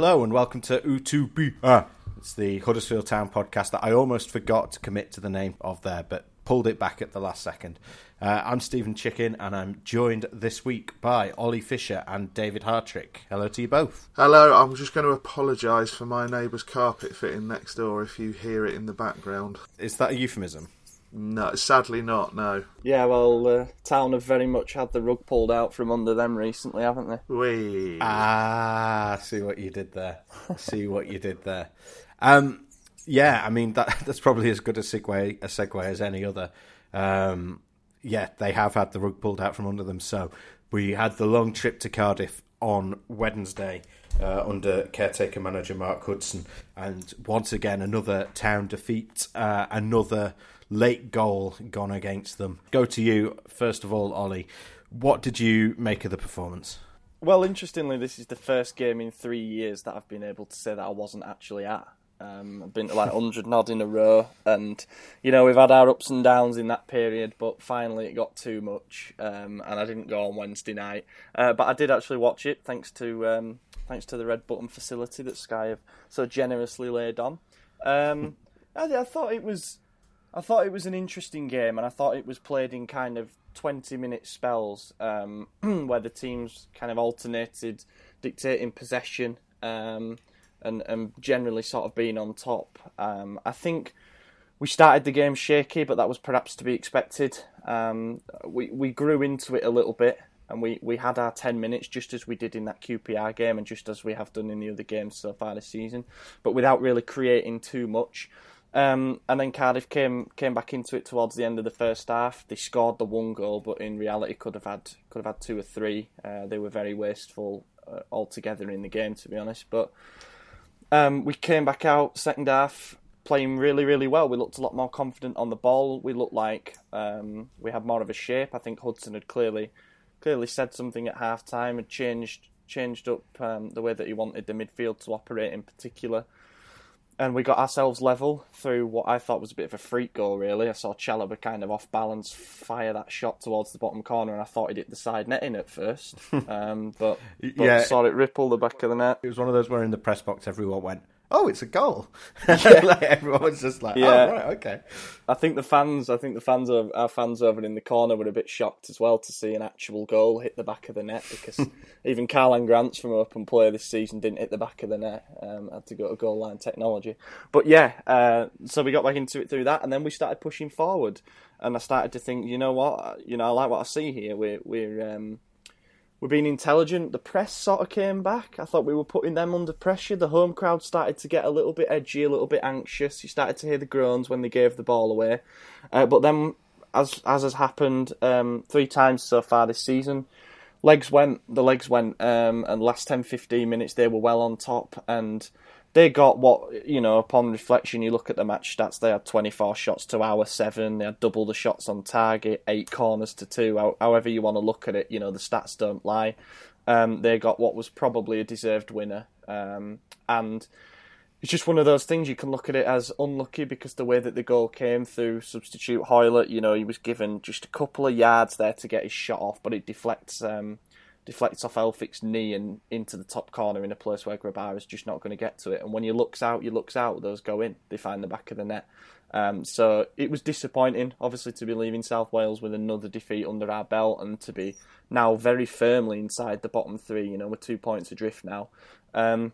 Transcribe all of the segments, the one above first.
Hello and welcome to U2B. Ah, it's the Huddersfield Town podcast that I almost forgot to commit to the name of there, but pulled it back at the last second. Uh, I'm Stephen Chicken and I'm joined this week by Ollie Fisher and David Hartrick. Hello to you both. Hello, I'm just going to apologise for my neighbour's carpet fitting next door if you hear it in the background. Is that a euphemism? No, sadly not, no. Yeah, well, uh, Town have very much had the rug pulled out from under them recently, haven't they? Wee. Ah, see what you did there. see what you did there. Um, yeah, I mean that that's probably as good a segue a segue as any other. Um, yeah, they have had the rug pulled out from under them. So we had the long trip to Cardiff on Wednesday uh, under caretaker manager Mark Hudson, and once again another town defeat, uh, another late goal gone against them. Go to you first of all, Ollie. What did you make of the performance? Well, interestingly, this is the first game in three years that I've been able to say that I wasn't actually at. Um, I've been to like 100 nod in a row, and you know we've had our ups and downs in that period, but finally it got too much, um, and I didn't go on Wednesday night. Uh, but I did actually watch it, thanks to um, thanks to the red button facility that Sky have so generously laid on. Um, I, I thought it was, I thought it was an interesting game, and I thought it was played in kind of 20 minute spells um, where the teams kind of alternated dictating possession. Um, and, and generally sort of being on top. Um, I think we started the game shaky, but that was perhaps to be expected. Um, we we grew into it a little bit, and we, we had our ten minutes just as we did in that QPR game, and just as we have done in the other games so far this season, but without really creating too much. Um, and then Cardiff came came back into it towards the end of the first half. They scored the one goal, but in reality could have had could have had two or three. Uh, they were very wasteful uh, altogether in the game, to be honest. But um, we came back out second half playing really, really well. We looked a lot more confident on the ball. We looked like um, we had more of a shape. I think Hudson had clearly clearly said something at half time, had changed changed up um, the way that he wanted the midfield to operate in particular. And we got ourselves level through what I thought was a bit of a freak goal, really. I saw Chalobah kind of off balance fire that shot towards the bottom corner, and I thought he'd hit the side netting at first. um, but, but Yeah. saw it ripple the back of the net. It was one of those where in the press box everyone went, "Oh, it's a goal!" like everyone was just like, Yeah. "Oh, right, okay." I think the fans, I think the fans of our fans over in the corner were a bit shocked as well to see an actual goal hit the back of the net because even Karlan Grant's from open play this season didn't hit the back of the net. Um, had to go to goal line technology. But yeah, uh, so we got back into it through that, and then we started pushing forward. And I started to think, you know what, you know, I like what I see here. We're we're um, we're being intelligent. The press sort of came back. I thought we were putting them under pressure. The home crowd started to get a little bit edgy, a little bit anxious. You started to hear the groans when they gave the ball away. Uh, but then, as as has happened um, three times so far this season, legs went. The legs went. Um, and last 10, 15 minutes they were well on top and. They got what you know. Upon reflection, you look at the match stats. They had 24 shots to our seven. They had double the shots on target, eight corners to two. However you want to look at it, you know the stats don't lie. Um, they got what was probably a deserved winner, um, and it's just one of those things you can look at it as unlucky because the way that the goal came through substitute Hoylett, you know, he was given just a couple of yards there to get his shot off, but it deflects um, deflects off Elphick's knee and into the top corner in a place where Grabar is just not going to get to it. And when he looks out, he looks out, those go in. They find the back of the net. Um, so it was disappointing, obviously, to be leaving South Wales with another defeat under our belt and to be now very firmly inside the bottom three. You know, we're two points adrift now. Um,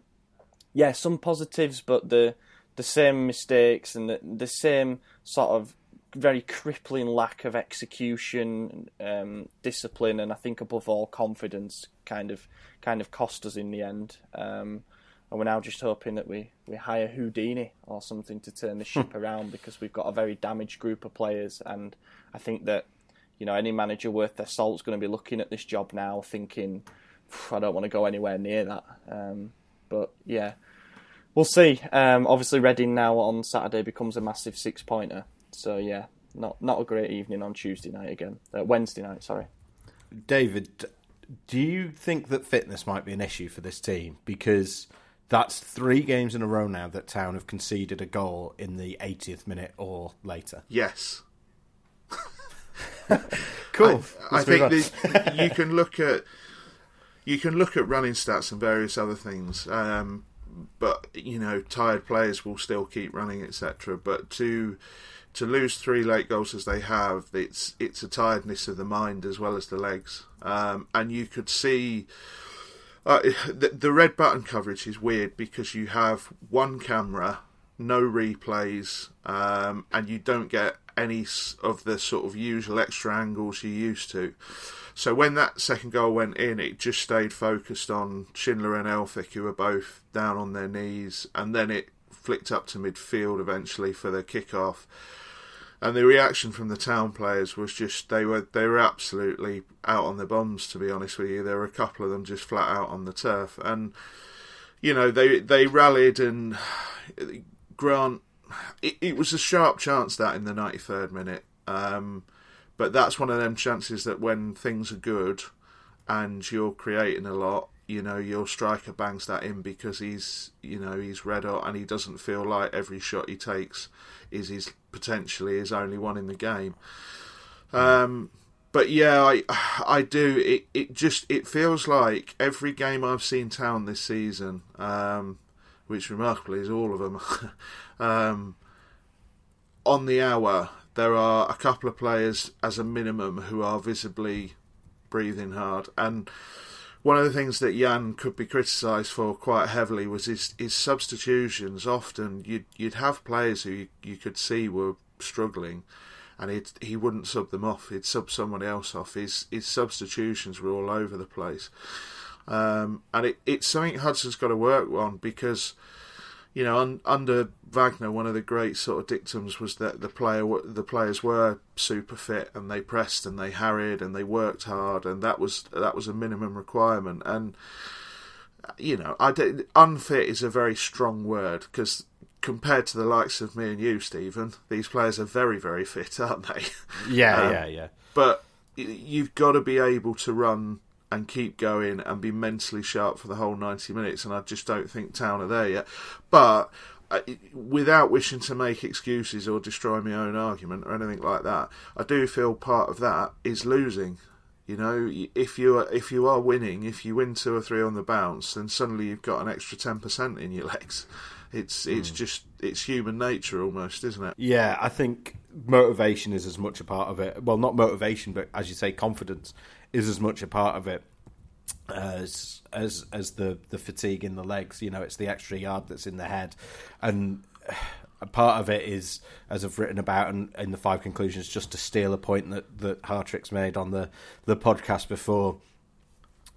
yeah, some positives, but the the same mistakes and the, the same sort of very crippling lack of execution, um, discipline, and I think above all confidence kind of kind of cost us in the end. Um, and we're now just hoping that we, we hire Houdini or something to turn the ship around because we've got a very damaged group of players, and I think that you know any manager worth their salt is going to be looking at this job now, thinking I don't want to go anywhere near that. Um, but yeah, we'll see. Um, obviously, Reading now on Saturday becomes a massive six pointer. So yeah, not not a great evening on Tuesday night again. Uh, Wednesday night, sorry. David, do you think that fitness might be an issue for this team? Because that's three games in a row now that Town have conceded a goal in the 80th minute or later. Yes. Cool. I, I think on. the, you can look at you can look at running stats and various other things, um, but you know tired players will still keep running, etc. But to to lose three late goals as they have, it's it's a tiredness of the mind as well as the legs, um, and you could see. Uh, the, the red button coverage is weird because you have one camera, no replays, um, and you don't get any of the sort of usual extra angles you used to. So when that second goal went in, it just stayed focused on Schindler and Elphick, who were both down on their knees, and then it flicked up to midfield eventually for the kick-off. And the reaction from the town players was just they were they were absolutely out on their bombs. To be honest with you, there were a couple of them just flat out on the turf, and you know they they rallied and Grant. It, it was a sharp chance that in the ninety third minute, um, but that's one of them chances that when things are good and you're creating a lot, you know your striker bangs that in because he's you know he's red hot and he doesn't feel like every shot he takes is his potentially his only one in the game. Um, but yeah, I I do. It it just it feels like every game I've seen Town this season, um, which remarkably is all of them. um, on the hour, there are a couple of players as a minimum who are visibly breathing hard, and one of the things that Jan could be criticised for quite heavily was his, his substitutions. Often you'd you'd have players who you, you could see were struggling, and he'd, he wouldn't sub them off. He'd sub someone else off. His his substitutions were all over the place, um, and it, it's something Hudson's got to work on because you know, un, under Wagner, one of the great sort of dictums was that the player, the players were super fit and they pressed and they harried and they worked hard, and that was that was a minimum requirement. And you know, I don't- unfit is a very strong word because compared to the likes of me and you, Stephen, these players are very very fit, aren't they? Yeah, Um, yeah, yeah. but you've got to be able to run and keep going and be mentally sharp for the whole 90 minutes and I just don't think Town are there yet. But uh, without wishing to make excuses or destroy my own argument or anything like that I do feel part of that is losing. You know if you are if you are winning if you win two or three on the bounce then suddenly you've got an extra 10% in your legs. It's it's just it's human nature almost isn't it? Yeah, I think motivation is as much a part of it. Well, not motivation, but as you say, confidence is as much a part of it as as as the the fatigue in the legs. You know, it's the extra yard that's in the head, and a part of it is, as I've written about in, in the five conclusions, just to steal a point that that Hartrick's made on the the podcast before.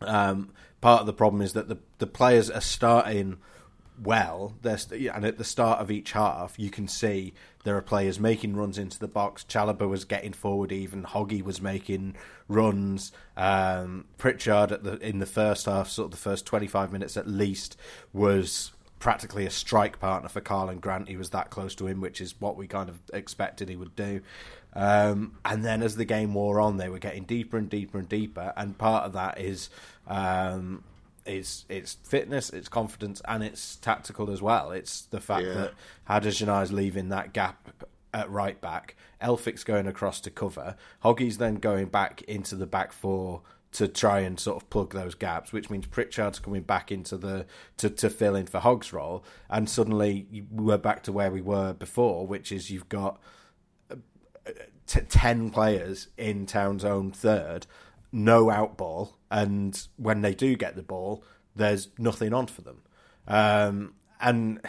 Um, part of the problem is that the the players are starting well. And at the start of each half, you can see there are players making runs into the box. Chalobah was getting forward, even Hoggy was making runs. Um, Pritchard the in the first half, sort of the first twenty five minutes at least, was practically a strike partner for Karlan Grant. He was that close to him, which is what we kind of expected he would do. Um, and then as the game wore on, they were getting deeper and deeper and deeper. And part of that is um, it's it's fitness, it's confidence, and it's tactical as well. It's the fact Yeah. that Hadergjonaj is leaving that gap at right back, Elphick's going across to cover, Hoggy's then going back into the back four to try and sort of plug those gaps, which means Pritchard's coming back into the to, to fill in for Hogg's role, and suddenly we're back to where we were before, which is you've got uh, t- 10 players in Town's own third, no out ball, and when they do get the ball, there's nothing on for them. Um, and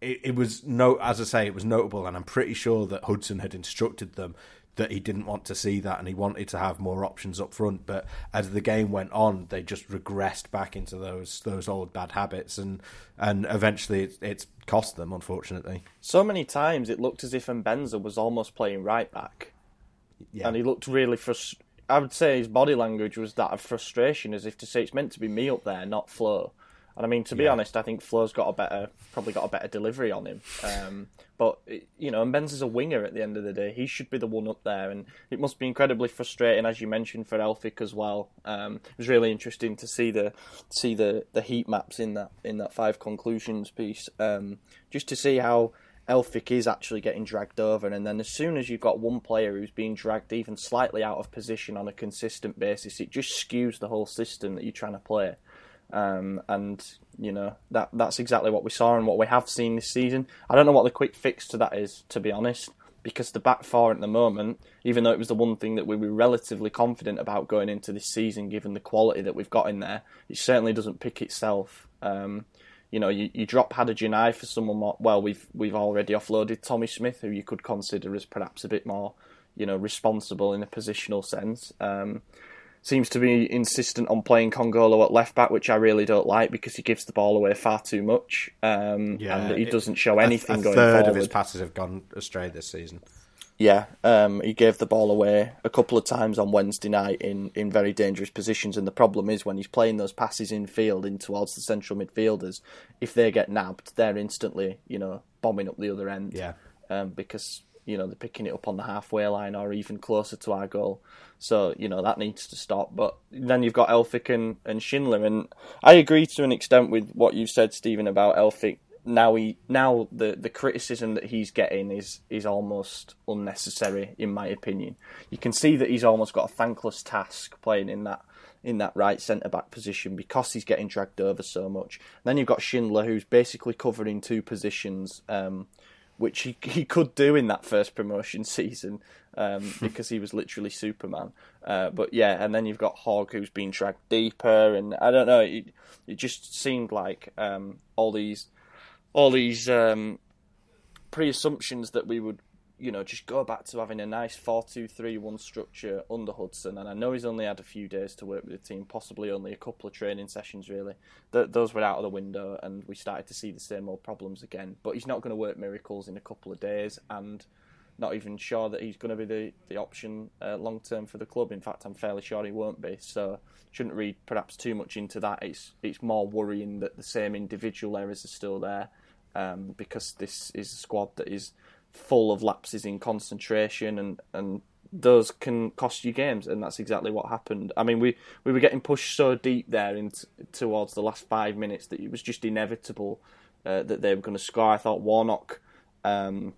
it, it was no, as I say, it was notable, and I'm pretty sure that Hudson had instructed them that he didn't want to see that and he wanted to have more options up front. But as the game went on, they just regressed back into those those old bad habits, and and eventually it, it's cost them, unfortunately. So many times it looked as if Mbenza was almost playing right back, Yeah. and he looked really frust- I would say his body language was that of frustration, as if to say it's meant to be me up there, not Flo. And I mean, to be Yeah. honest, I think Flo's got a better, probably got a better delivery on him. Um, but you know, and Benz is a winger at the end of the day. He should be the one up there, and it must be incredibly frustrating, as you mentioned, for Elphick as well. Um, it was really interesting to see the see the, the heat maps in that in that five conclusions piece, um, just to see how Elphick is actually getting dragged over, and then as soon as you've got one player who's being dragged even slightly out of position on a consistent basis, it just skews the whole system that you're trying to play. Um, and you know that that's exactly what we saw and what we have seen this season. I don't know what the quick fix to that is, to be honest, because the back four at the moment, even though it was the one thing that we were relatively confident about going into this season, given the quality that we've got in there, it certainly doesn't pick itself. Um, you know, you, you drop Hadergjonaj for someone more. Well, we've we've already offloaded Tommy Smith, who you could consider as perhaps a bit more, you know, responsible in a positional sense. Um, seems to be insistent on playing Congolo at left back, which I really don't like because he gives the ball away far too much, um, and he it- doesn't show a- anything a, going third forward. of his passes have gone astray this season. Yeah, um, he gave the ball away a couple of times on Wednesday night in, in very dangerous positions, and the problem is when he's playing those passes in field in towards the central midfielders, if they get nabbed, they're instantly you know bombing up the other end. Yeah. um, because you know they're picking it up on the halfway line or even closer to our goal. So you know that needs to stop. But then you've got Elphick and, and Schindler, and I agree to an extent with what you've said, Stephen, about Elphick. Now he now the, the criticism that he's getting is is almost unnecessary in my opinion. You can see that he's almost got a thankless task playing in that in that right centre back position because he's getting dragged over so much. then you've got Schindler who's basically covering two positions. Um, which he he could do in that first promotion season um, because he was literally Superman. Uh, but yeah, and then you've got Hogg who's been dragged deeper, and I don't know. It, it just seemed like um, all these all these um, pre-assumptions that we would. You know, just go back to having a nice four-two-three-one structure under Hudson, and I know he's only had a few days to work with the team, possibly only a couple of training sessions. Really, Th- those were out of the window, and we started to see the same old problems again. But he's not going to work miracles in a couple of days, and not even sure that he's going to be the the option uh, long term for the club. In fact, I'm fairly sure he won't be. So shouldn't read perhaps too much into that. It's it's more worrying that the same individual errors are still there, um, because this is a squad that is full of lapses in concentration and and those can cost you games, and that's exactly what happened. I mean, we, we were getting pushed so deep there in towards the last five minutes that it was just inevitable uh, that they were going to score. I thought Warnock, um,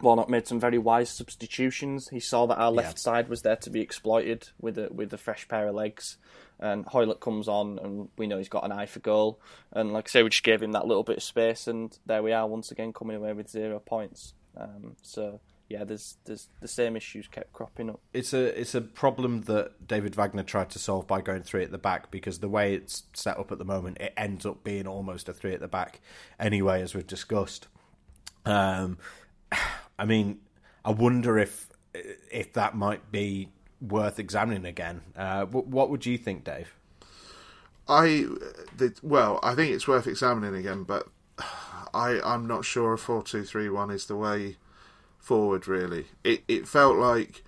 Warnock made some very wise substitutions. He saw that our left side was there to be exploited with a with a fresh pair of legs, and Hoylett comes on, and we know he's got an eye for goal. And like I say, we just gave him that little bit of space, and there we are once again coming away with zero points. Um, so yeah, there's there's the same issues kept cropping up. It's a it's a problem that David Wagner tried to solve by going three at the back because the way it's set up at the moment, it ends up being almost a three at the back anyway, as we've discussed. Um, I mean, I wonder if if that might be worth examining again. Uh, what would you think, Dave? I, well, I think it's worth examining again, but I, I'm not sure a four-two-three-one is the way forward. Really, it it felt like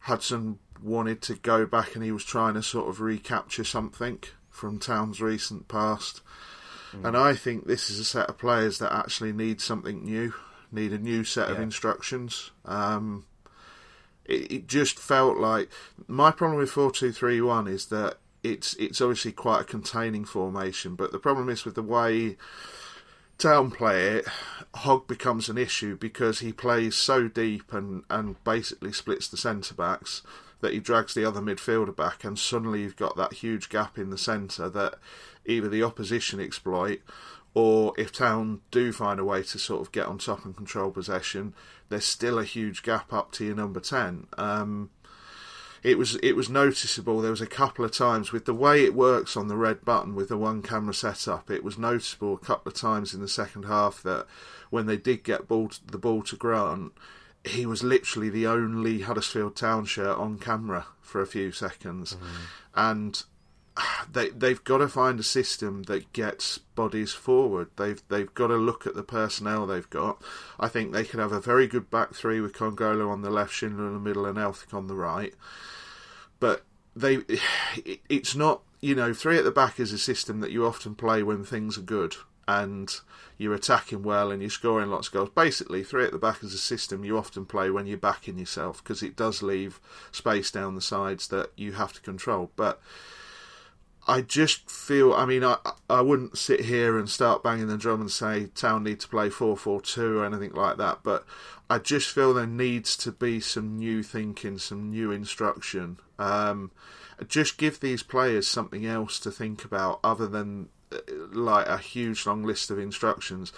Hudson wanted to go back and he was trying to sort of recapture something from Town's recent past. And I think this is a set of players that actually need something new, need a new set of instructions. Um, it, it just felt like my problem with four two three one is that it's it's obviously quite a containing formation, but the problem is with the way Town play it, Hogg becomes an issue because he plays so deep and, and basically splits the centre backs that he drags the other midfielder back, and suddenly you've got that huge gap in the centre that either the opposition exploit or if Town do find a way to sort of get on top and control possession, there's still a huge gap up to your number 10. Um, it was it was noticeable. There was a couple of times with the way it works on the red button with the one camera setup. It was noticeable a couple of times in the second half that when they did get ball to, the ball to Grant, he was literally the only Huddersfield Town shirt on camera for a few seconds, and they they've got to find a system that gets bodies forward. They've they've got to look at the personnel they've got. I think they could have a very good back three with Congolo on the left, Schindler in the middle, and Elphick on the right. But they, it, it's not you know three at the back is a system that you often play when things are good and you're attacking well and you're scoring lots of goals. Basically, three at the back is a system you often play when you're backing yourself because it does leave space down the sides that you have to control. But I just feel, I mean, I I wouldn't sit here and start banging the drum and say Town need to play 4 4 2 or anything like that, but I just feel there needs to be some new thinking, some new instruction. Um, just give these players something else to think about other than uh, like a huge long list of instructions.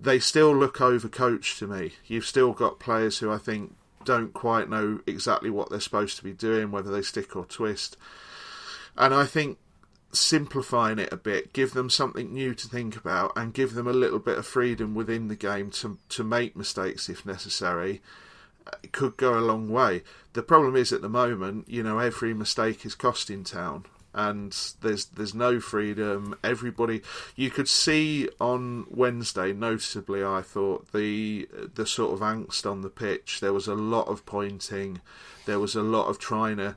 They still look overcoached to me. You've still got players who I think don't quite know exactly what they're supposed to be doing, whether they stick or twist. And I think simplifying it a bit, give them something new to think about, and give them a little bit of freedom within the game to to make mistakes if necessary. It could go a long way. The problem is at the moment, you know, every mistake is costing town, and there's there's no freedom. Everybody, you could see on Wednesday, noticeably, I thought the the sort of angst on the pitch. There was a lot of pointing. There was a lot of trying to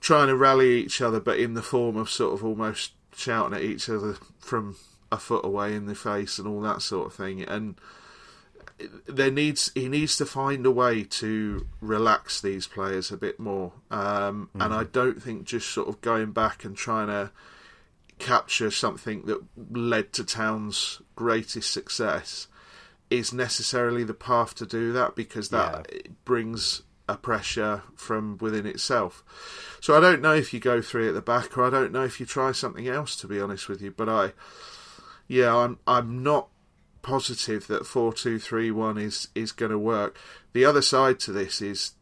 trying to rally each other, but in the form of sort of almost shouting at each other from a foot away in the face and all that sort of thing. And there needs he needs to find a way to relax these players a bit more. Um, And I don't think just sort of going back and trying to capture something that led to Town's greatest success is necessarily the path to do that because that brings a pressure from within itself. So I don't know if you go three at the back or I don't know if you try something else to be honest with you, but I yeah, I'm I'm not positive that four two three one is is going to work. The other side to this is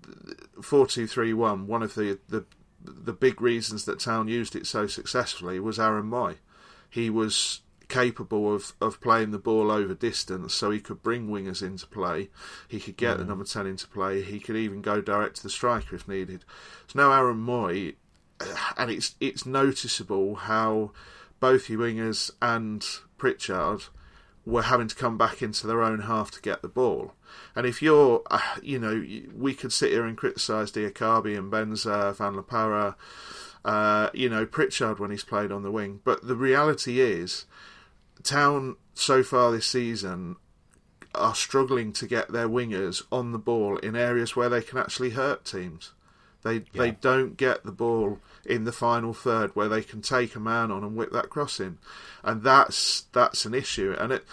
four two three one. One of the the the big reasons that Town used it so successfully was Aaron Mooy. He was capable of, of playing the ball over distance, so he could bring wingers into play. He could get the number ten into play. He could even go direct to the striker if needed. So now Aaron Mooy, and it's it's noticeable how both your wingers and Pritchard were having to come back into their own half to get the ball. And if you're, uh, you know, we could sit here and criticise Diakhaby and Benza, Van La Parra, uh, you know, Pritchard when he's played on the wing. But the reality is, Town so far this season are struggling to get their wingers on the ball in areas where they can actually hurt teams. They they don't get the ball in the final third where they can take a man on and whip that cross in, and that's that's an issue. And it,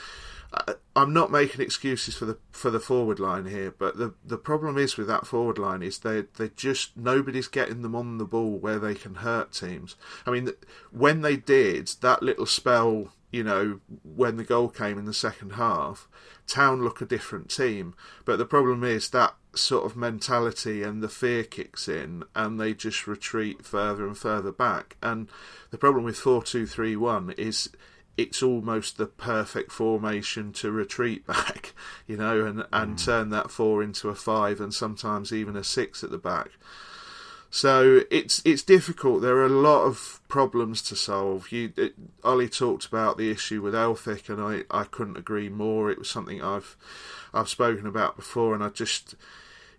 I- I'm not making excuses for the for the forward line here, but the the problem is with that forward line is they they just nobody's getting them on the ball where they can hurt teams. I mean, when they did that little spell, you know, when the goal came in the second half, Town look a different team. But the problem is that sort of mentality and the fear kicks in, and they just retreat further and further back. And the problem with four two three one is it's almost the perfect formation to retreat back, you know, and, and mm. turn that four into a five and sometimes even a six at the back. So it's it's difficult. There are a lot of problems to solve. You, it, Ollie talked about the issue with Elphick, and I, I couldn't agree more. It was something I've I've spoken about before, and I just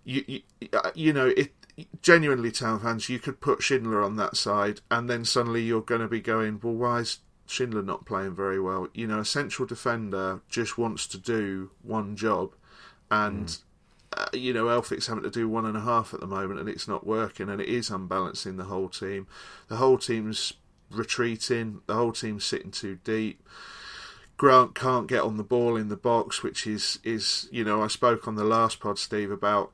you you, uh, you know it genuinely town fans you could put Schindler on that side and then suddenly you're going to be going well why is Schindler not playing very well you know a central defender just wants to do one job and mm. Uh, you know Elphick's having to do one and a half at the moment and it's not working and it is unbalancing the whole team the whole team's retreating the whole team's sitting too deep Grant can't get on the ball in the box, which is is you know I spoke on the last pod, Steve, about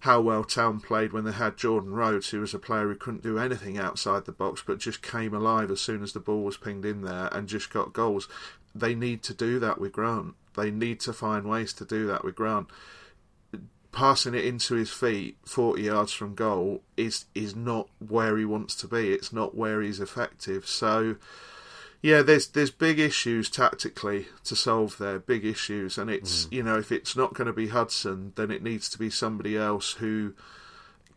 how well Town played when they had Jordan Rhodes, who was a player who couldn't do anything outside the box, but just came alive as soon as the ball was pinged in there and just got goals. They need to do that with Grant. They need to find ways to do that with Grant. Passing it into his feet 40 yards from goal is is not where he wants to be. It's not where he's effective. So yeah, there's there's big issues tactically to solve there, big issues, and it's Mm. you know if it's not going to be Hudson, then it needs to be somebody else who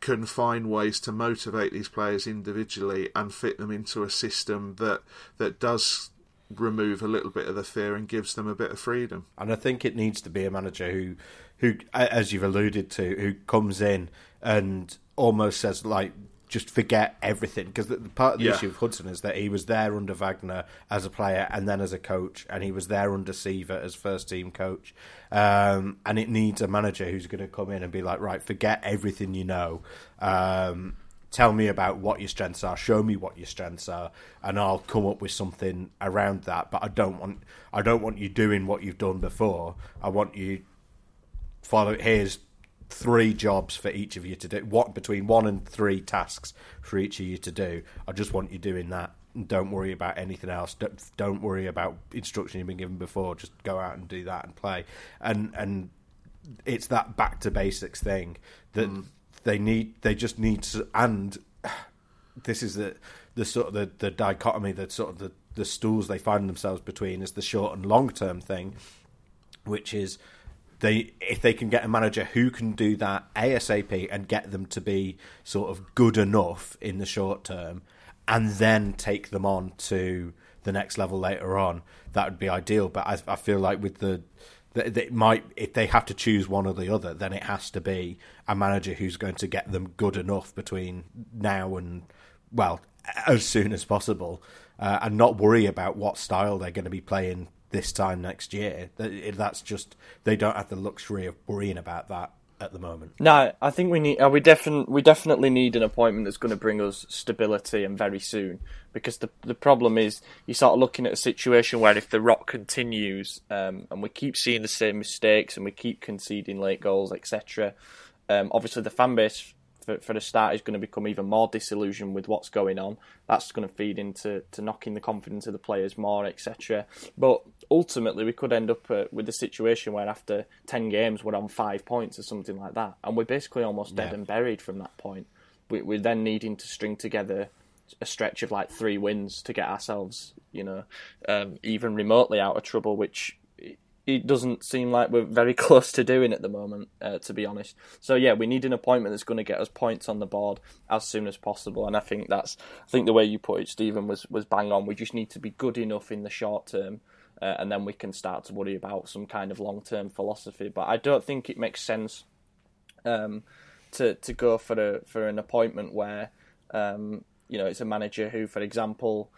can find ways to motivate these players individually and fit them into a system that that does remove a little bit of the fear and gives them a bit of freedom. And I think it needs to be a manager who, who, as you've alluded to, who comes in and almost says like, just forget everything. Because the, the part of the Yeah. issue with Hudson is that he was there under Wagner as a player and then as a coach, and he was there under Siewert as first team coach. Um, and it needs a manager who's going to come in and be like, right, forget everything you know. Um, tell me about what your strengths are show me what your strengths are and i'll come up with something around that but i don't want i don't want you doing what you've done before i want you follow here's three jobs for each of you to do what between one and three tasks for each of you to do. I just want you doing that. Don't worry about anything else. Don't, don't worry about instruction you've been given before. Just go out and do that and play. And and it's that back to basics thing that mm. they need they just need to and this is the the sort of the, the dichotomy that sort of the, the stools they find themselves between is the short and long term thing which is they if they can get a manager who can do that ASAP and get them to be sort of good enough in the short term and then take them on to the next level later on that would be ideal. But I, I feel like with the it might if they have to choose one or the other then it has to be a manager who's going to get them good enough between now and well as soon as possible uh, and not worry about what style they're going to be playing this time next year that's just they don't have the luxury of worrying about that at the moment No, I think we need. Uh, we defin- We definitely need an appointment that's going to bring us stability and very soon. Because the the problem is, you start looking at a situation where if the rot continues, um, and we keep seeing the same mistakes, and we keep conceding late goals, etc. Um, obviously, the fan base for, for the start is going to become even more disillusioned with what's going on. That's going to feed into to knocking the confidence of the players more, etc. But ultimately, we could end up uh, with a situation where after ten games we're on five points or something like that, and we're basically almost dead Yeah. and buried from that point. We, we're then needing to string together a stretch of like three wins to get ourselves, you know, um, even remotely out of trouble, which it- it doesn't seem like we're very close to doing at the moment, uh, to be honest. So yeah, we need an appointment that's going to get us points on the board as soon as possible, and I think that's I think the way you put it, Stephen, was was bang on. We just need to be good enough in the short term. Uh, and then we can start to worry about some kind of long term philosophy. But I don't think it makes sense um, to to go for a for an appointment where um, you know it's a manager who, for example,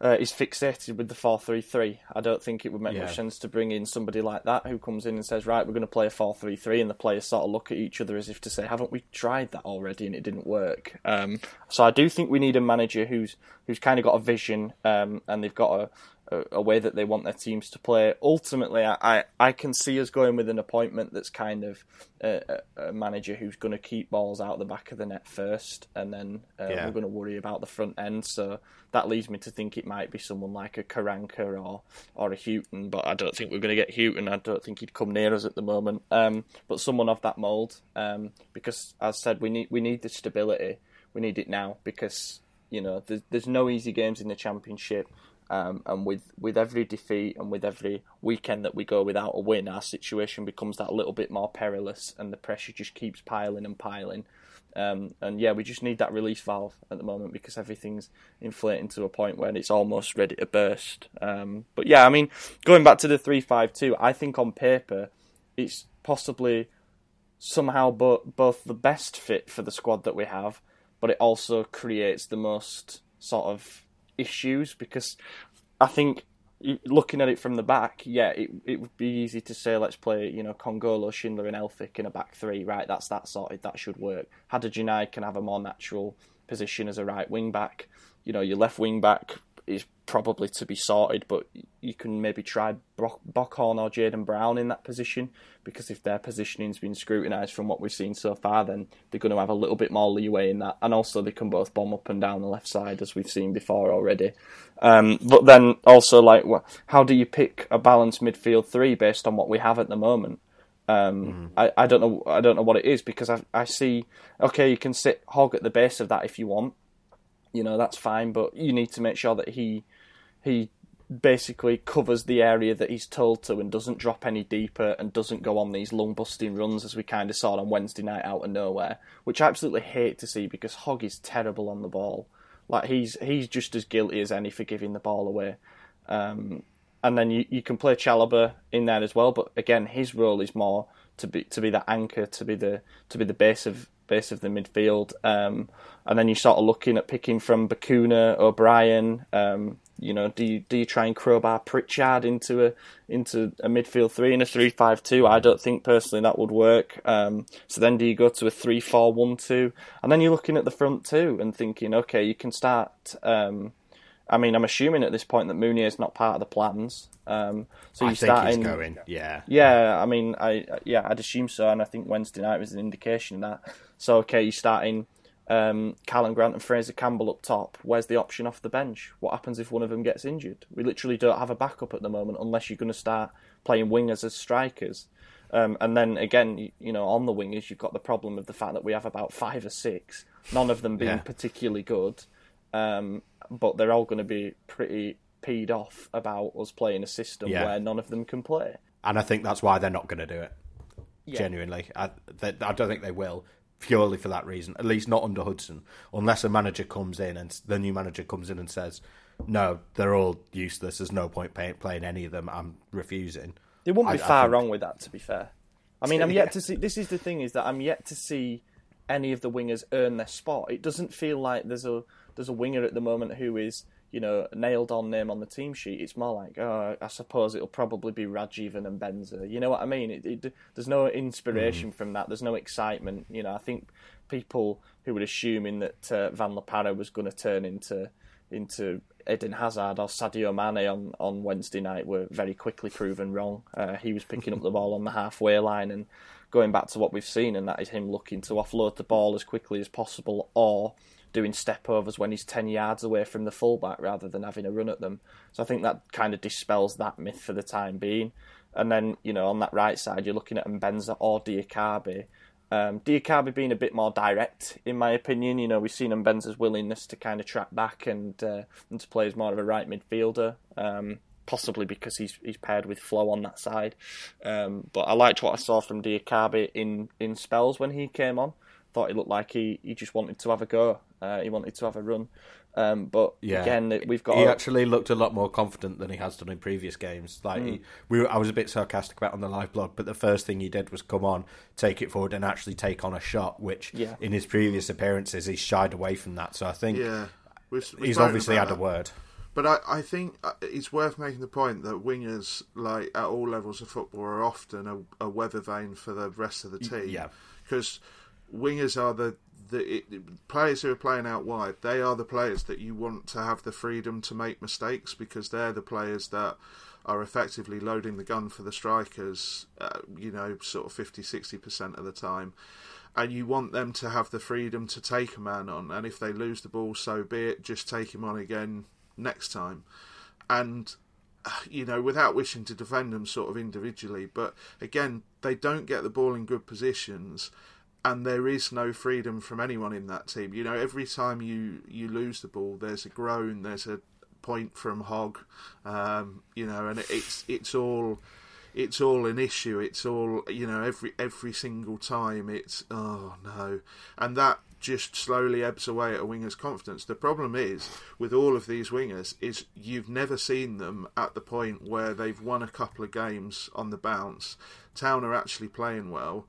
uh, is fixated with the four three three. I don't think it would make Yeah. much sense to bring in somebody like that who comes in and says, "Right, we're going to play a four three three, and the players sort of look at each other as if to say, "Haven't we tried that already and it didn't work?" Um, so I do think we need a manager who's who's kind of got a vision um, and they've got a, a, way that they want their teams to play. Ultimately, I, I, I can see us going with an appointment that's kind of a, a, a manager who's going to keep balls out the back of the net first, and then uh, Yeah. we're going to worry about the front end. So that leads me to think it might be someone like a Karanka or or a Hughton, but I don't think we're going to get Hughton. I don't think he'd come near us at the moment. Um, but someone of that mould, um, because as I said, we need we need the stability. We need it now because you know there's there's no easy games in the championship. Um, and with, with every defeat and with every weekend that we go without a win, our situation becomes that little bit more perilous, and the pressure just keeps piling and piling. Um, and yeah, we just need that release valve at the moment because everything's inflating to a point where it's almost ready to burst. Um, but yeah, I mean, going back to the three five two, I think on paper it's possibly somehow bo- both the best fit for the squad that we have, but it also creates the most sort of issues because I think looking at it from the back, yeah, it it would be easy to say let's play you know Congolo, Schindler, and Elphick in a back three, right? That's that sorted. That should work. Hadergjonaj can have a more natural position as a right wing back. You know, your left wing back is probably to be sorted, but you can maybe try Brock, Bockhorn or Jaden Brown in that position because if their positioning's been scrutinised from what we've seen so far, then they're going to have a little bit more leeway in that, and also they can both bomb up and down the left side as we've seen before already. Um, but then also, like, how do you pick a balanced midfield three based on what we have at the moment? Um, mm. I, I don't know I don't know what it is because I I see okay you can sit hog at the base of that if you want, you know that's fine, but you need to make sure that he he basically covers the area that he's told to and doesn't drop any deeper and doesn't go on these lung busting runs as we kind of saw on Wednesday night out of nowhere, which I absolutely hate to see because Hogg is terrible on the ball. Like he's he's just as guilty as any for giving the ball away. Um, and then you, you can play Chalobah in there as well, but again his role is more to be to be the anchor, to be the to be the base of base of the midfield. Um, and then you're sort of looking at picking from Bacuna, O'Brien, um, you know, do you do you try and crowbar Pritchard into a into a midfield three in a three five two? I don't think personally that would work. Um, so then do you go to a three four one two? And then you're looking at the front two and thinking, okay, you can start. Um, I mean, I'm assuming at this point that Mounié is not part of the plans. Um, so you start in, going, yeah, yeah. I mean, I yeah, I'd assume so, and I think Wednesday night was an indication of that. So okay, you start in um, Karlan Grant and Fraser Campbell up top. Where's the option off the bench? What happens if one of them gets injured? We literally don't have a backup at the moment unless you're going to start playing wingers as strikers. Um, and then again, you know, on the wingers, you've got the problem of the fact that we have about five or six, none of them being yeah. particularly good, um, but they're all going to be pretty peed off about us playing a system yeah. where none of them can play. And I think that's why they're not going to do it. Yeah. Genuinely, I, they, I don't think they will purely for that reason. At least not under Hudson, unless a manager comes in and the new manager comes in and says, "No, they're all useless. There's no point pay, playing any of them. I'm refusing." They wouldn't be I, far I think... wrong with that, to be fair. I mean, I'm yet yeah. to see. This is the thing: is that I'm yet to see any of the wingers earn their spot. It doesn't feel like there's a there's a winger at the moment who is you know, nailed on name on the team sheet. It's more like, oh, I suppose it'll probably be Rajivan and Benza. You know what I mean? It, it, there's no inspiration mm. from that. There's no excitement. You know, I think people who were assuming that uh, Van La was going to turn into into Eden Hazard or Sadio Mane on, on Wednesday night were very quickly proven wrong. Uh, he was picking up the ball on the halfway line and going back to what we've seen, and that is him looking to offload the ball as quickly as possible or doing step overs when he's 10 yards away from the fullback rather than having a run at them. So I think that kind of dispels that myth for the time being. And then, you know, on that right side, you're looking at Mbenza or Diakhaby. Um, Diakhaby being a bit more direct, in my opinion. You know, we've seen Mbenza's willingness to kind of track back and uh, and to play as more of a right midfielder. Um, possibly because he's he's paired with Flo on that side. Um, but I liked what I saw from Diakhaby in, in spells when he came on. Thought he looked like he, he just wanted to have a go uh, he wanted to have a run. Um, but yeah. again, we've got. He actually looked a lot more confident than he has done in previous games. Like mm. he, we, were, I was a bit sarcastic about on the live blog, but the first thing he did was come on, take it forward, and actually take on a shot. Which, yeah. in his previous appearances, he shied away from that. So I think, yeah, we're, we're he's obviously had that. a word. But I, I think uh, it's worth making the point that wingers, like at all levels of football, are often a, a weather vane for the rest of the team. Yeah, because wingers are the the it, players who are playing out wide, they are the players that you want to have the freedom to make mistakes because they're the players that are effectively loading the gun for the strikers, uh, you know, sort of 50 60% of the time. And you want them to have the freedom to take a man on. And if they lose the ball, so be it, just take him on again next time. And you know, without wishing to defend them sort of individually, but again, they don't get the ball in good positions and there is no freedom from anyone in that team. You know, every time you you lose the ball, there's a groan, there's a point from Hogg, um, you know, and it's it's all it's all an issue. It's all you know, every every single time. It's oh no, and that just slowly ebbs away at a winger's confidence. The problem is with all of these wingers is you've never seen them at the point where they've won a couple of games on the bounce. Town are actually playing well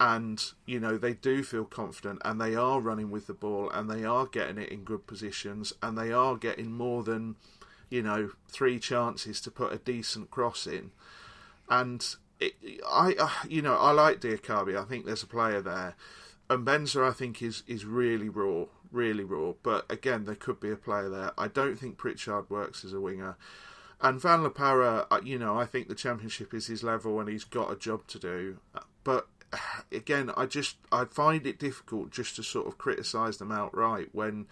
and you know they do feel confident and they are running with the ball and they are getting it in good positions and they are getting more than you know three chances to put a decent cross in. And it, I uh, you know I like Diakhaby I think there's a player there. Mbenza I think is is really raw really raw. But again there could be a player there. I don't think Pritchard works as a winger. And Van La Parra, uh, you know, I think the championship is his level and he's got a job to do. But again, I just I find it difficult just to sort of criticise them outright when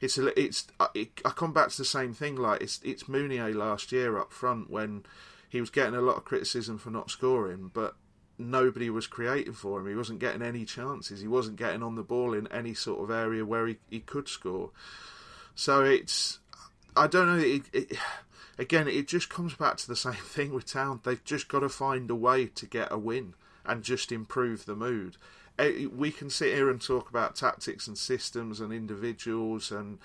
it's a, it's it, I come back to the same thing like it's it's Mounié last year up front when he was getting a lot of criticism for not scoring, but nobody was creating for him. He wasn't getting any chances. He wasn't getting on the ball in any sort of area where he, he could score. So it's I don't know. It, it, again, it just comes back to the same thing with Town. They've just got to find a way to get a win and just improve the mood. Eh, we can sit here and talk about tactics and systems and individuals and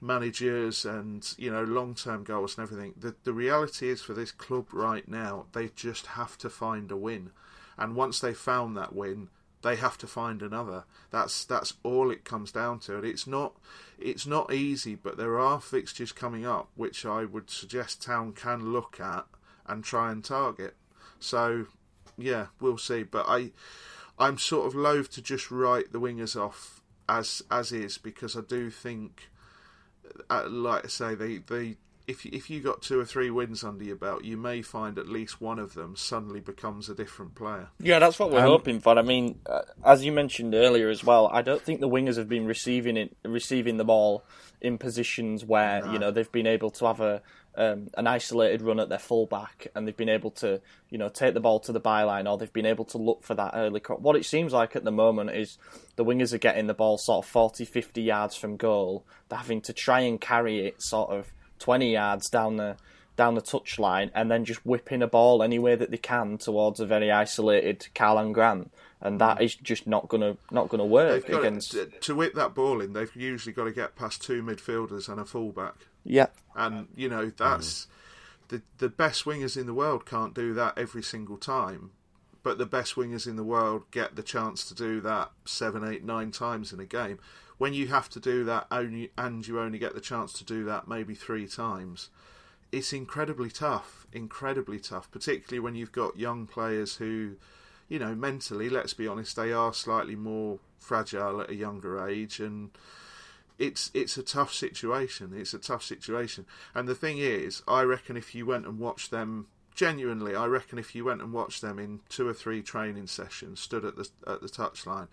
managers and you know long term goals and everything. The the reality is for this club right now, they just have to find a win, and once they've found that win, they have to find another. That's that's all it comes down to. And it's not it's not easy, but there are fixtures coming up which I would suggest Town can look at and try and target. So yeah, we'll see. But I I'm sort of loath to just write the wingers off as as is because I do think, uh, like I say, they they if if you got two or three wins under your belt, you may find at least one of them suddenly becomes a different player. Yeah, that's what we're Um, hoping for. I mean, uh, as you mentioned earlier as well, I don't think the wingers have been receiving it, receiving the ball in positions where you know they've been able to have a um, an isolated run at their fullback and they've been able to you know take the ball to the byline or they've been able to look for that early. Co- what it seems like at the moment is the wingers are getting the ball sort of 40, 50 yards from goal. They're having to try and carry it sort of 20 yards down the down the touchline and then just whipping a ball any way that they can towards a very isolated Karlan Grant, and that is just not gonna not gonna work against. to, to whip that ball in. They've usually got to get past two midfielders and a fullback. Yeah, and you know mm. that's the the best wingers in the world can't do that every single time. But the best wingers in the world get the chance to do that seven eight nine times in a game. When you have to do that only and you only get the chance to do that maybe three times it's incredibly tough incredibly tough particularly when you've got young players who you know mentally let's be honest they are slightly more fragile at a younger age. And it's it's a tough situation. It's a tough situation. And the thing is, I reckon if you went and watched them genuinely, I reckon if you went and watched them in two or three training sessions, stood at the at the touchline,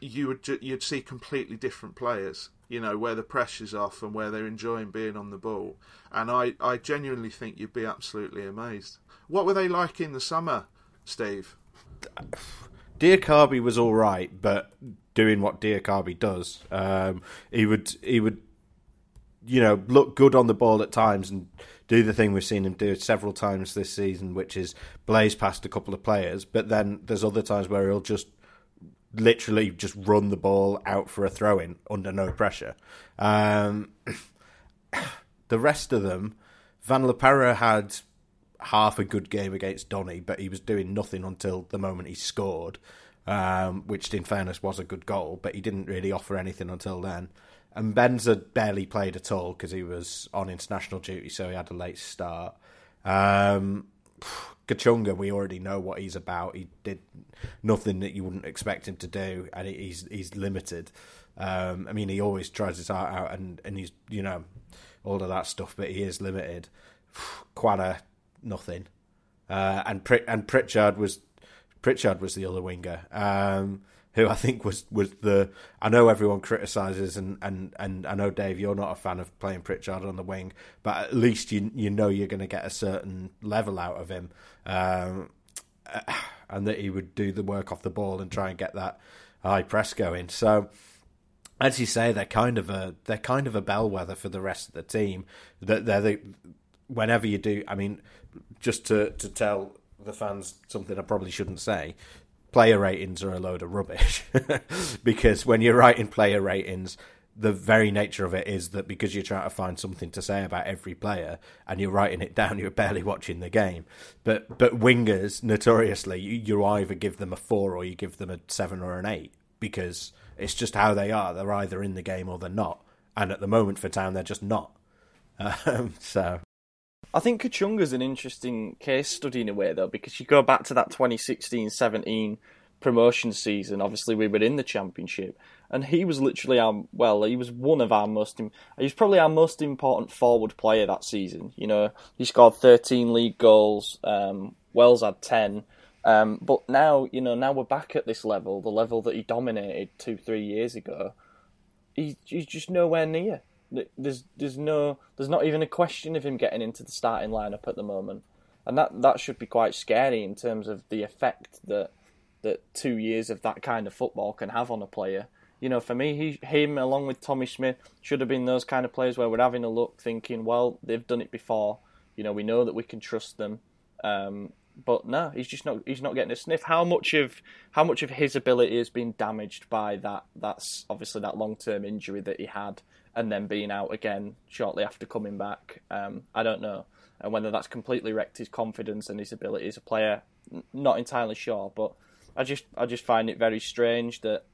you would ju- you'd see completely different players. You know where the pressure's off and where they're enjoying being on the ball. And I I genuinely think you'd be absolutely amazed. What were they like in the summer, Steve? Diakhaby was all right, but doing what Diakhaby does, um, he would he would you know look good on the ball at times and do the thing we've seen him do several times this season, which is blaze past a couple of players. But then there's other times where he'll just literally just run the ball out for a throw in under no pressure. Um, the rest of them, Van La Parra had half a good game against Donny, but he was doing nothing until the moment he scored, um, which in fairness was a good goal, but he didn't really offer anything until then. And Mbenza barely played at all because he was on international duty, so he had a late start. Um, Kachunga, we already know what he's about. He did nothing that you wouldn't expect him to do, and he's he's limited. Um, I mean, he always tries his heart out, and, and he's you know all of that stuff, but he is limited. Bacuna, nothing, uh, and Prit- and Pritchard was Pritchard was the other winger, um, who I think was was the. I know everyone criticises, and, and, and I know Dave, you're not a fan of playing Pritchard on the wing, but at least you you know you're going to get a certain level out of him, um, and that he would do the work off the ball and try and get that high press going. So as you say, they're kind of a they're kind of a bellwether for the rest of the team. That they're the whenever you do. I mean, just to to tell the fans something I probably shouldn't say. Player ratings are a load of rubbish because when you're writing player ratings, the very nature of it is that because you're trying to find something to say about every player and you're writing it down, you're barely watching the game. But but wingers notoriously, you, you either give them a four or you give them a seven or an eight because it's just how they are. They're either in the game or they're not. And at the moment for Town, they're just not. Um, so I think Kachunga's an interesting case study in a way, though, because you go back to that 2016 17 promotion season. Obviously, we were in the championship, and he was literally our well, he was one of our most. He was probably our most important forward player that season. You know, he scored 13 league goals. Um, Wells had 10. Um, but now, you know, now we're back at this level, the level that he dominated two, three years ago. He, he's just nowhere near. There's, there's no, there's not even a question of him getting into the starting lineup at the moment. and that that should be quite scary in terms of the effect that that two years of that kind of football can have on a player. You know, for me, he, him along with Tommy Smith should have been those kind of players where we're having a look, thinking, well, they've done it before. You know, we know that we can trust them. Um, but no, he's just not. He's not getting a sniff. How much of how much of his ability has been damaged by that? That's obviously that long term injury that he had, and then being out again shortly after coming back. Um, I don't know, and whether that's completely wrecked his confidence and his ability as a player, not entirely sure. But I just I just find it very strange that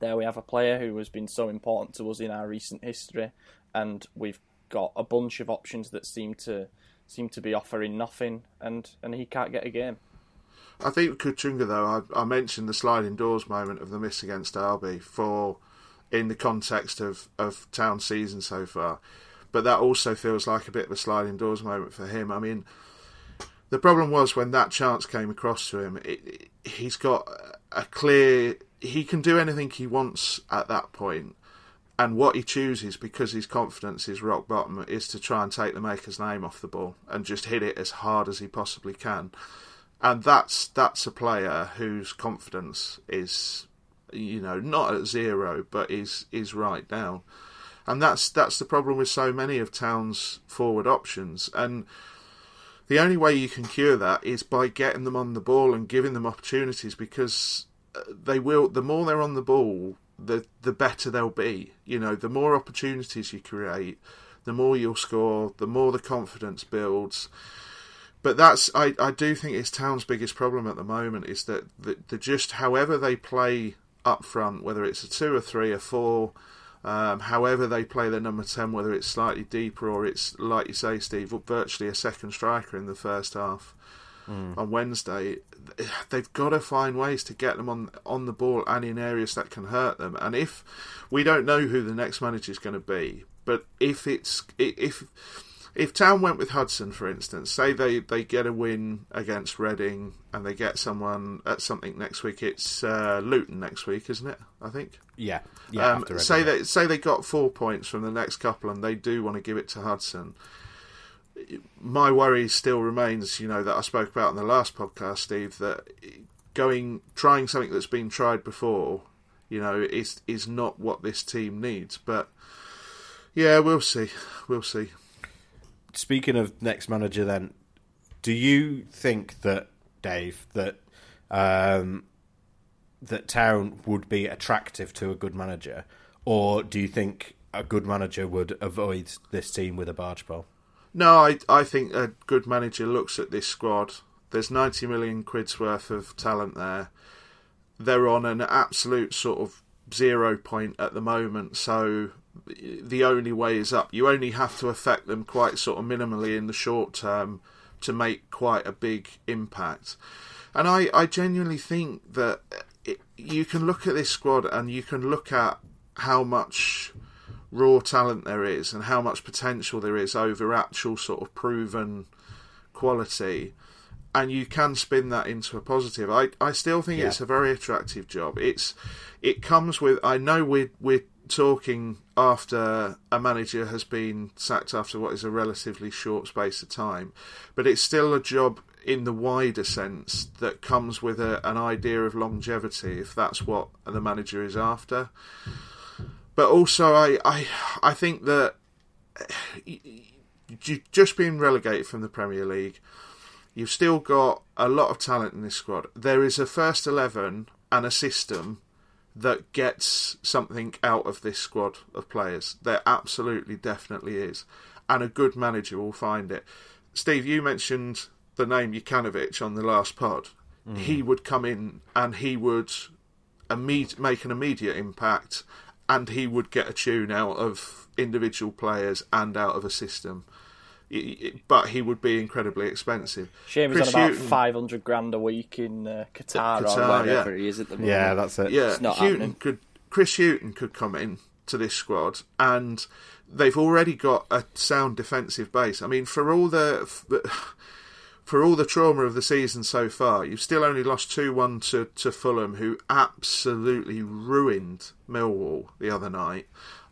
there we have a player who has been so important to us in our recent history, and we've got a bunch of options that seem to seem to be offering nothing, and, and he can't get a game. I think Kachunga though, I, I, mentioned the sliding doors moment of the miss against Derby for in the context of, of town season so far. But that also feels like a bit of a sliding doors moment for him. I mean, the problem was when that chance came across to him, it, it, he's got a clear. He can do anything he wants at that point, and what he chooses because his confidence is rock bottom is to try and take the maker's name off the ball and just hit it as hard as he possibly can. And that's that's a player whose confidence is, you know, not at zero, but is is right down. And that's that's the problem with so many of Town's forward options. And the only way you can cure that is by getting them on the ball and giving them opportunities because uh, they will. The more they're on the ball, the the better they'll be. You know, the more opportunities you create, the more you'll score, the more the confidence builds. But that's I, I do think it's Town's biggest problem at the moment is that the, the just however they play up front, whether it's a two or three or four, um, however they play their number ten, whether it's slightly deeper or it's like you say, Steve, virtually a second striker in the first half mm. on Wednesday, they've got to find ways to get them on on the ball and in areas that can hurt them. And if we don't know who the next manager is going to be, but if it's if if Town went with Hudson, for instance, say they, they get a win against Reading and they get someone at something next week. It's uh, Luton next week, isn't it? I think. Yeah. Yeah. Um, say they say they got four points from the next couple and they do want to give it to Hudson my worry still remains, you know, that I spoke about in the last podcast, Steve, that going trying something that's been tried before, you know, is is not what this team needs. But yeah, we'll see, we'll see. Speaking of next manager, then, do you think that Dave that um, that Town would be attractive to a good manager, or do you think a good manager would avoid this team with a barge pole? No, I I think a good manager looks at this squad. There's 90 million quid's worth of talent there. They're on an absolute sort of zero point at the moment, so the only way is up. You only have to affect them quite sort of minimally in the short term to make quite a big impact. And I, I genuinely think that it, you can look at this squad and you can look at how much raw talent there is and how much potential there is over actual sort of proven quality and you can spin that into a positive. I, I still think yeah. it's a very attractive job. It's it comes with I know we're we're talking after a manager has been sacked after what is a relatively short space of time, but it's still a job in the wider sense that comes with a, an idea of longevity if that's what the manager is after. But also, I, I, I think that just being relegated from the Premier League, you've still got a lot of talent in this squad. There is a first 11 and a system that gets something out of this squad of players. There absolutely, definitely is. And a good manager will find it. Steve, you mentioned the name Jokanovic on the last pod. Mm. He would come in and he would imme- make an immediate impact and he would get a tune out of individual players and out of a system. But he would be incredibly expensive. Shame he's on about Hughton, 500 grand a week in uh, Qatar, Qatar, or wherever yeah. he is at the moment. Yeah, that's it. Yeah, Hughton could, Chris Hughton could come in to this squad and they've already got a sound defensive base. I mean, for all the for all the trauma of the season so far, you've still only lost 2 1 to, to Fulham, who absolutely ruined Millwall the other night.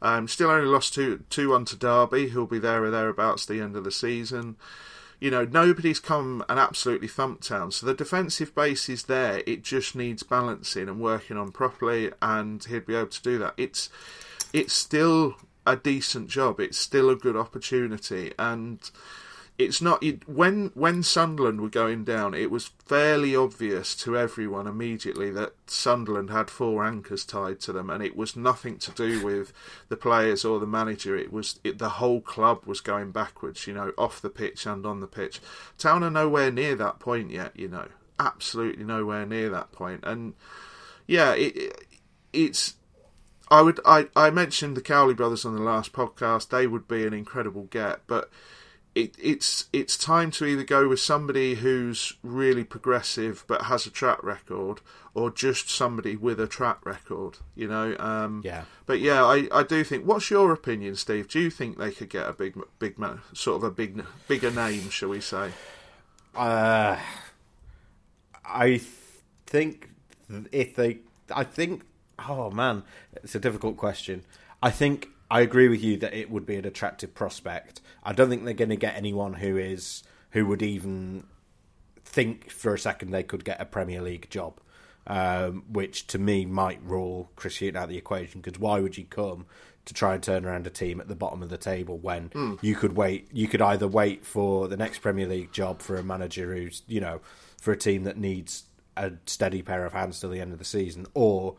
Um, still only lost 2 1 to Derby, who'll be there or thereabouts the end of the season. you know, nobody's come and absolutely thumped town. So the defensive base is there. It just needs balancing and working on properly, and he'd be able to do that. It's it's still a decent job. It's still a good opportunity, and it's not it, when when Sunderland were going down. It was fairly obvious to everyone immediately that Sunderland had four anchors tied to them, and it was nothing to do with the players or the manager. It was it, the whole club was going backwards. You know, off the pitch and on the pitch. Town are nowhere near that point yet. You know, absolutely nowhere near that point. point, and yeah, it, it's I would I, I mentioned the Cowley brothers on the last podcast. They would be an incredible get, but it, it's it's time to either go with somebody who's really progressive but has a track record, or just somebody with a track record. You know. Um, Yeah. But yeah, I, I do think. What's your opinion, Steve? Do you think they could get a big big man, sort of a big bigger name, shall we say? Uh, I th- think if they, I think, oh man, it's a difficult question. I think I agree with you that it would be an attractive prospect. I don't think they're going to get anyone who is who would even think for a second they could get a Premier League job, um, which to me might rule Chris Hughton out of the equation. Because why would you come to try and turn around a team at the bottom of the table when you could wait? You could either wait for the next Premier League job for a manager who's you know for a team that needs a steady pair of hands till the end of the season, or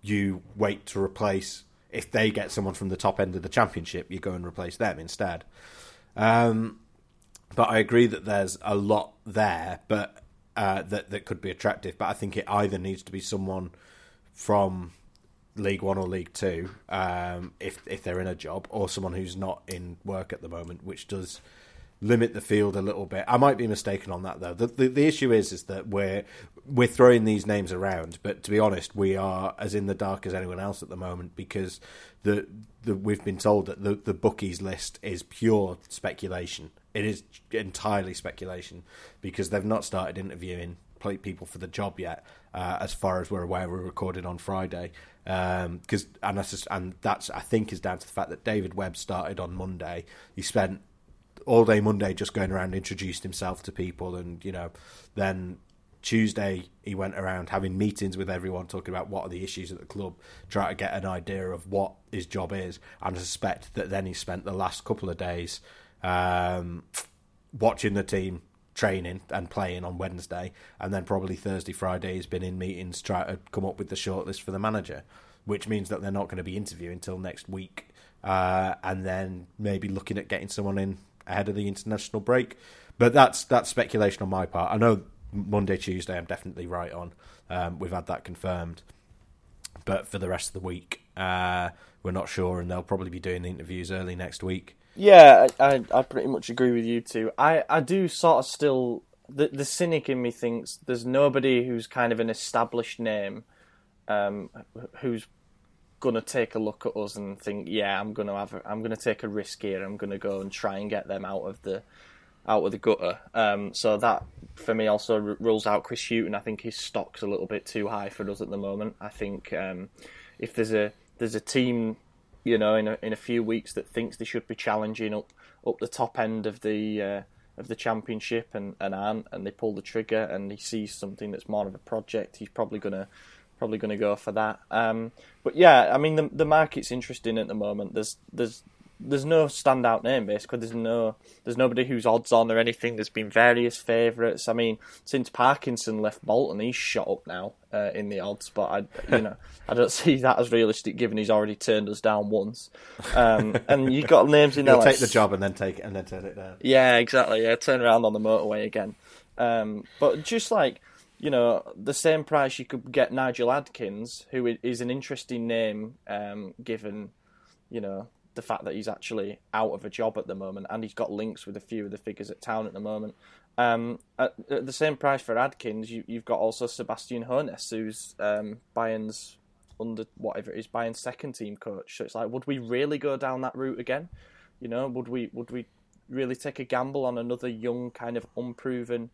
you wait to replace if they get someone from the top end of the championship, you go and replace them instead. Um, but I agree that there's a lot there, but uh, that that could be attractive. But I think it either needs to be someone from League One or League Two, um, if if they're in a job, or someone who's not in work at the moment, which does limit the field a little bit. I might be mistaken on that though. The, the the issue is is that we're we're throwing these names around, but to be honest, we are as in the dark as anyone else at the moment because the the we've been told that the the bookies list is pure speculation. It is entirely speculation because they've not started interviewing people for the job yet. Uh, as far as we're aware, we're recorded on Friday because and that's just, and that's I think is down to the fact that David Webb started on Monday. He spent all day Monday just going around introduced himself to people, and you know, then Tuesday he went around having meetings with everyone, talking about what are the issues at the club, trying to get an idea of what his job is. And I suspect that then he spent the last couple of days um, watching the team training and playing on Wednesday, and then probably Thursday, Friday he's been in meetings trying to come up with the shortlist for the manager, which means that they're not going to be interviewing until next week, uh, and then maybe looking at getting someone in ahead of the international break. But that's that's speculation on my part. I know Monday, Tuesday, I'm definitely right on. Um, we've had that confirmed, but for the rest of the week, uh, we're not sure, and they'll probably be doing the interviews early next week. Yeah, I, I, pretty much agree with you too. I, I do sort of still the the cynic in me thinks there's nobody who's kind of an established name, um, who's gonna take a look at us and think, yeah, I'm gonna have, a, I'm gonna take a risk here. I'm gonna go and try and get them out of the, out of the gutter. Um, so that for me also rules out Chris Hughton. I think his stock's a little bit too high for us at the moment. I think um, if there's a there's a team you know, in a, in a few weeks that thinks they should be challenging up up the top end of the uh, of the championship and, and aren't, and they pull the trigger and he sees something that's more of a project, he's probably gonna probably gonna go for that. Um, but yeah, I mean the the market's interesting at the moment. There's there's there's no standout name basically. There's no there's nobody who's odds on or anything. There's been various favourites. I mean, since Parkinson left Bolton, he's shot up now uh, in the odds. But I you know I don't see that as realistic given he's already turned us down once. Um, and you've got names in there. Like take the job and then take it and then turn it down. yeah, exactly. Yeah, turn around on the motorway again. Um, but just like you know, the same price you could get Nigel Adkins, who is an interesting name, um, given you know the fact that he's actually out of a job at the moment, and he's got links with a few of the figures at town at the moment. Um, at, at the same price for Adkins, you, you've got also Sebastian Hoeneß, who's um, Bayern's under whatever it is, Bayern's second team coach. So it's like, would we really go down that route again? You know, would we would we really take a gamble on another young, kind of unproven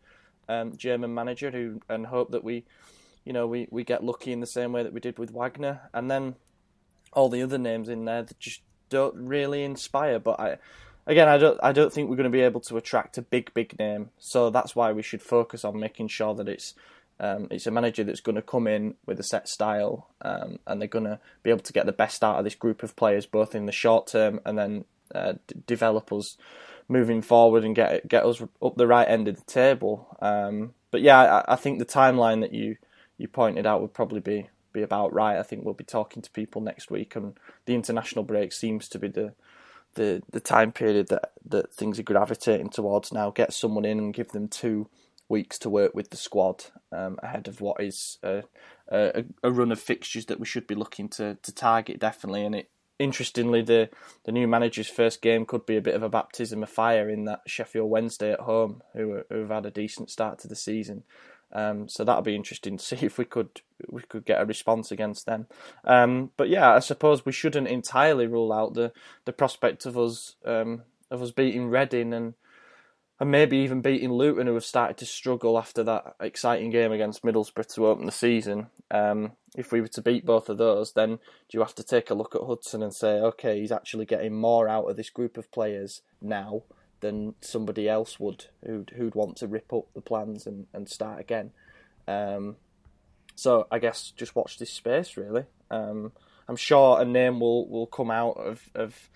um, German manager who and hope that we, you know, we, we get lucky in the same way that we did with Wagner, and then all the other names in there that just don't really inspire. But I, again, I don't I don't think we're going to be able to attract a big big name. So that's why we should focus on making sure that it's um, it's a manager that's going to come in with a set style, um, and they're going to be able to get the best out of this group of players, both in the short term and then uh, d- develop us moving forward and get get us up the right end of the table. Um, but yeah, I, I, think the timeline that you you pointed out would probably be be about right. I think we'll be talking to people next week, and the international break seems to be the the the time period that that things are gravitating towards now. Get someone in and give them two weeks to work with the squad um, ahead of what is a, a, a, run of fixtures that we should be looking to, to target definitely. And it interestingly, the the new manager's first game could be a bit of a baptism of fire in that Sheffield Wednesday at home, who who have had a decent start to the season. Um, so that'll be interesting to see if we could we could get a response against them. Um, but yeah, I suppose we shouldn't entirely rule out the, the prospect of us um, of us beating Reading and and maybe even beating Luton, who have started to struggle after that exciting game against Middlesbrough to open the season. Um, if we were to beat both of those, then do you have to take a look at Hudson and say, okay, he's actually getting more out of this group of players now than somebody else would who'd who'd want to rip up the plans and, and start again. Um, so I guess just watch this space really. Um, I'm sure a name will, will come out of, of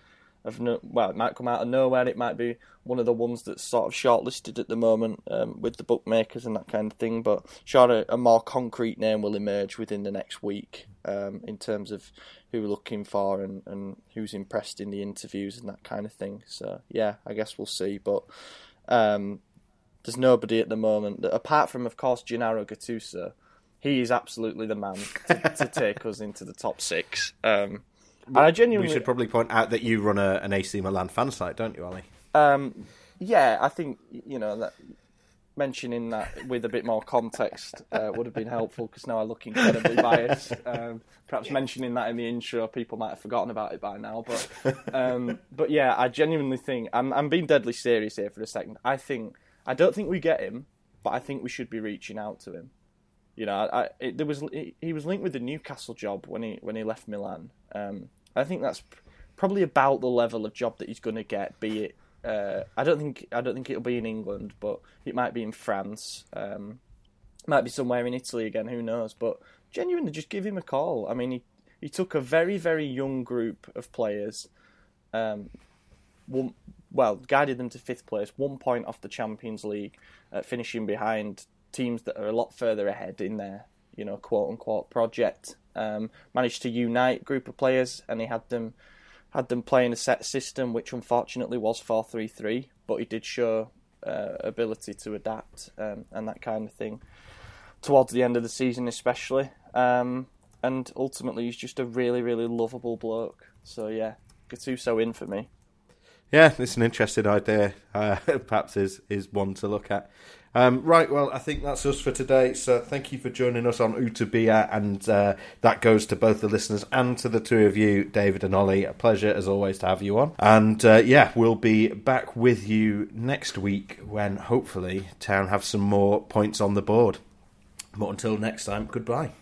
of no, well, it might come out of nowhere. It might be one of the ones that's sort of shortlisted at the moment um, with the bookmakers and that kind of thing. But sure, a, a more concrete name will emerge within the next week um, in terms of who we're looking for and, and who's impressed in the interviews and that kind of thing. So yeah, I guess we'll see. But um, there's nobody at the moment that, apart from, of course, Gennaro Gattuso. He is absolutely the man to, to take us into the top six. Um, and I genuinely, we should probably point out that you run a, an AC Milan fan site, don't you, Ali? Um, yeah, I think you know that mentioning that with a bit more context uh, would have been helpful because now I look incredibly biased. Um, perhaps mentioning that in the intro, people might have forgotten about it by now. But um, but yeah, I genuinely think I'm I'm being deadly serious here for a second. I think I don't think we get him, but I think we should be reaching out to him. You know, I, it, there was he was linked with the Newcastle job when he when he left Milan. Um, I think that's probably about the level of job that he's going to get. Be it, uh, I don't think I don't think it'll be in England, but it might be in France. Um, might be somewhere in Italy again. Who knows? But genuinely, just give him a call. I mean, he he took a very very young group of players. Um, one, well, guided them to fifth place, one point off the Champions League, uh, finishing behind teams that are a lot further ahead in their, you know, quote unquote project um, managed to unite group of players, and he had them had them playing a set system, which unfortunately was four three three, but he did show uh, ability to adapt um, and that kind of thing towards the end of the season, especially. Um, and ultimately, he's just a really, really lovable bloke. So yeah, Gattuso in for me. Yeah, it's an interesting idea. Uh, perhaps is is one to look at. Um, right, well, I think that's us for today. So thank you for joining us on Utopia, and uh, that goes to both the listeners and to the two of you, David and Ollie. A pleasure as always to have you on. And uh, yeah, we'll be back with you next week when hopefully Town have some more points on the board. But until next time, goodbye.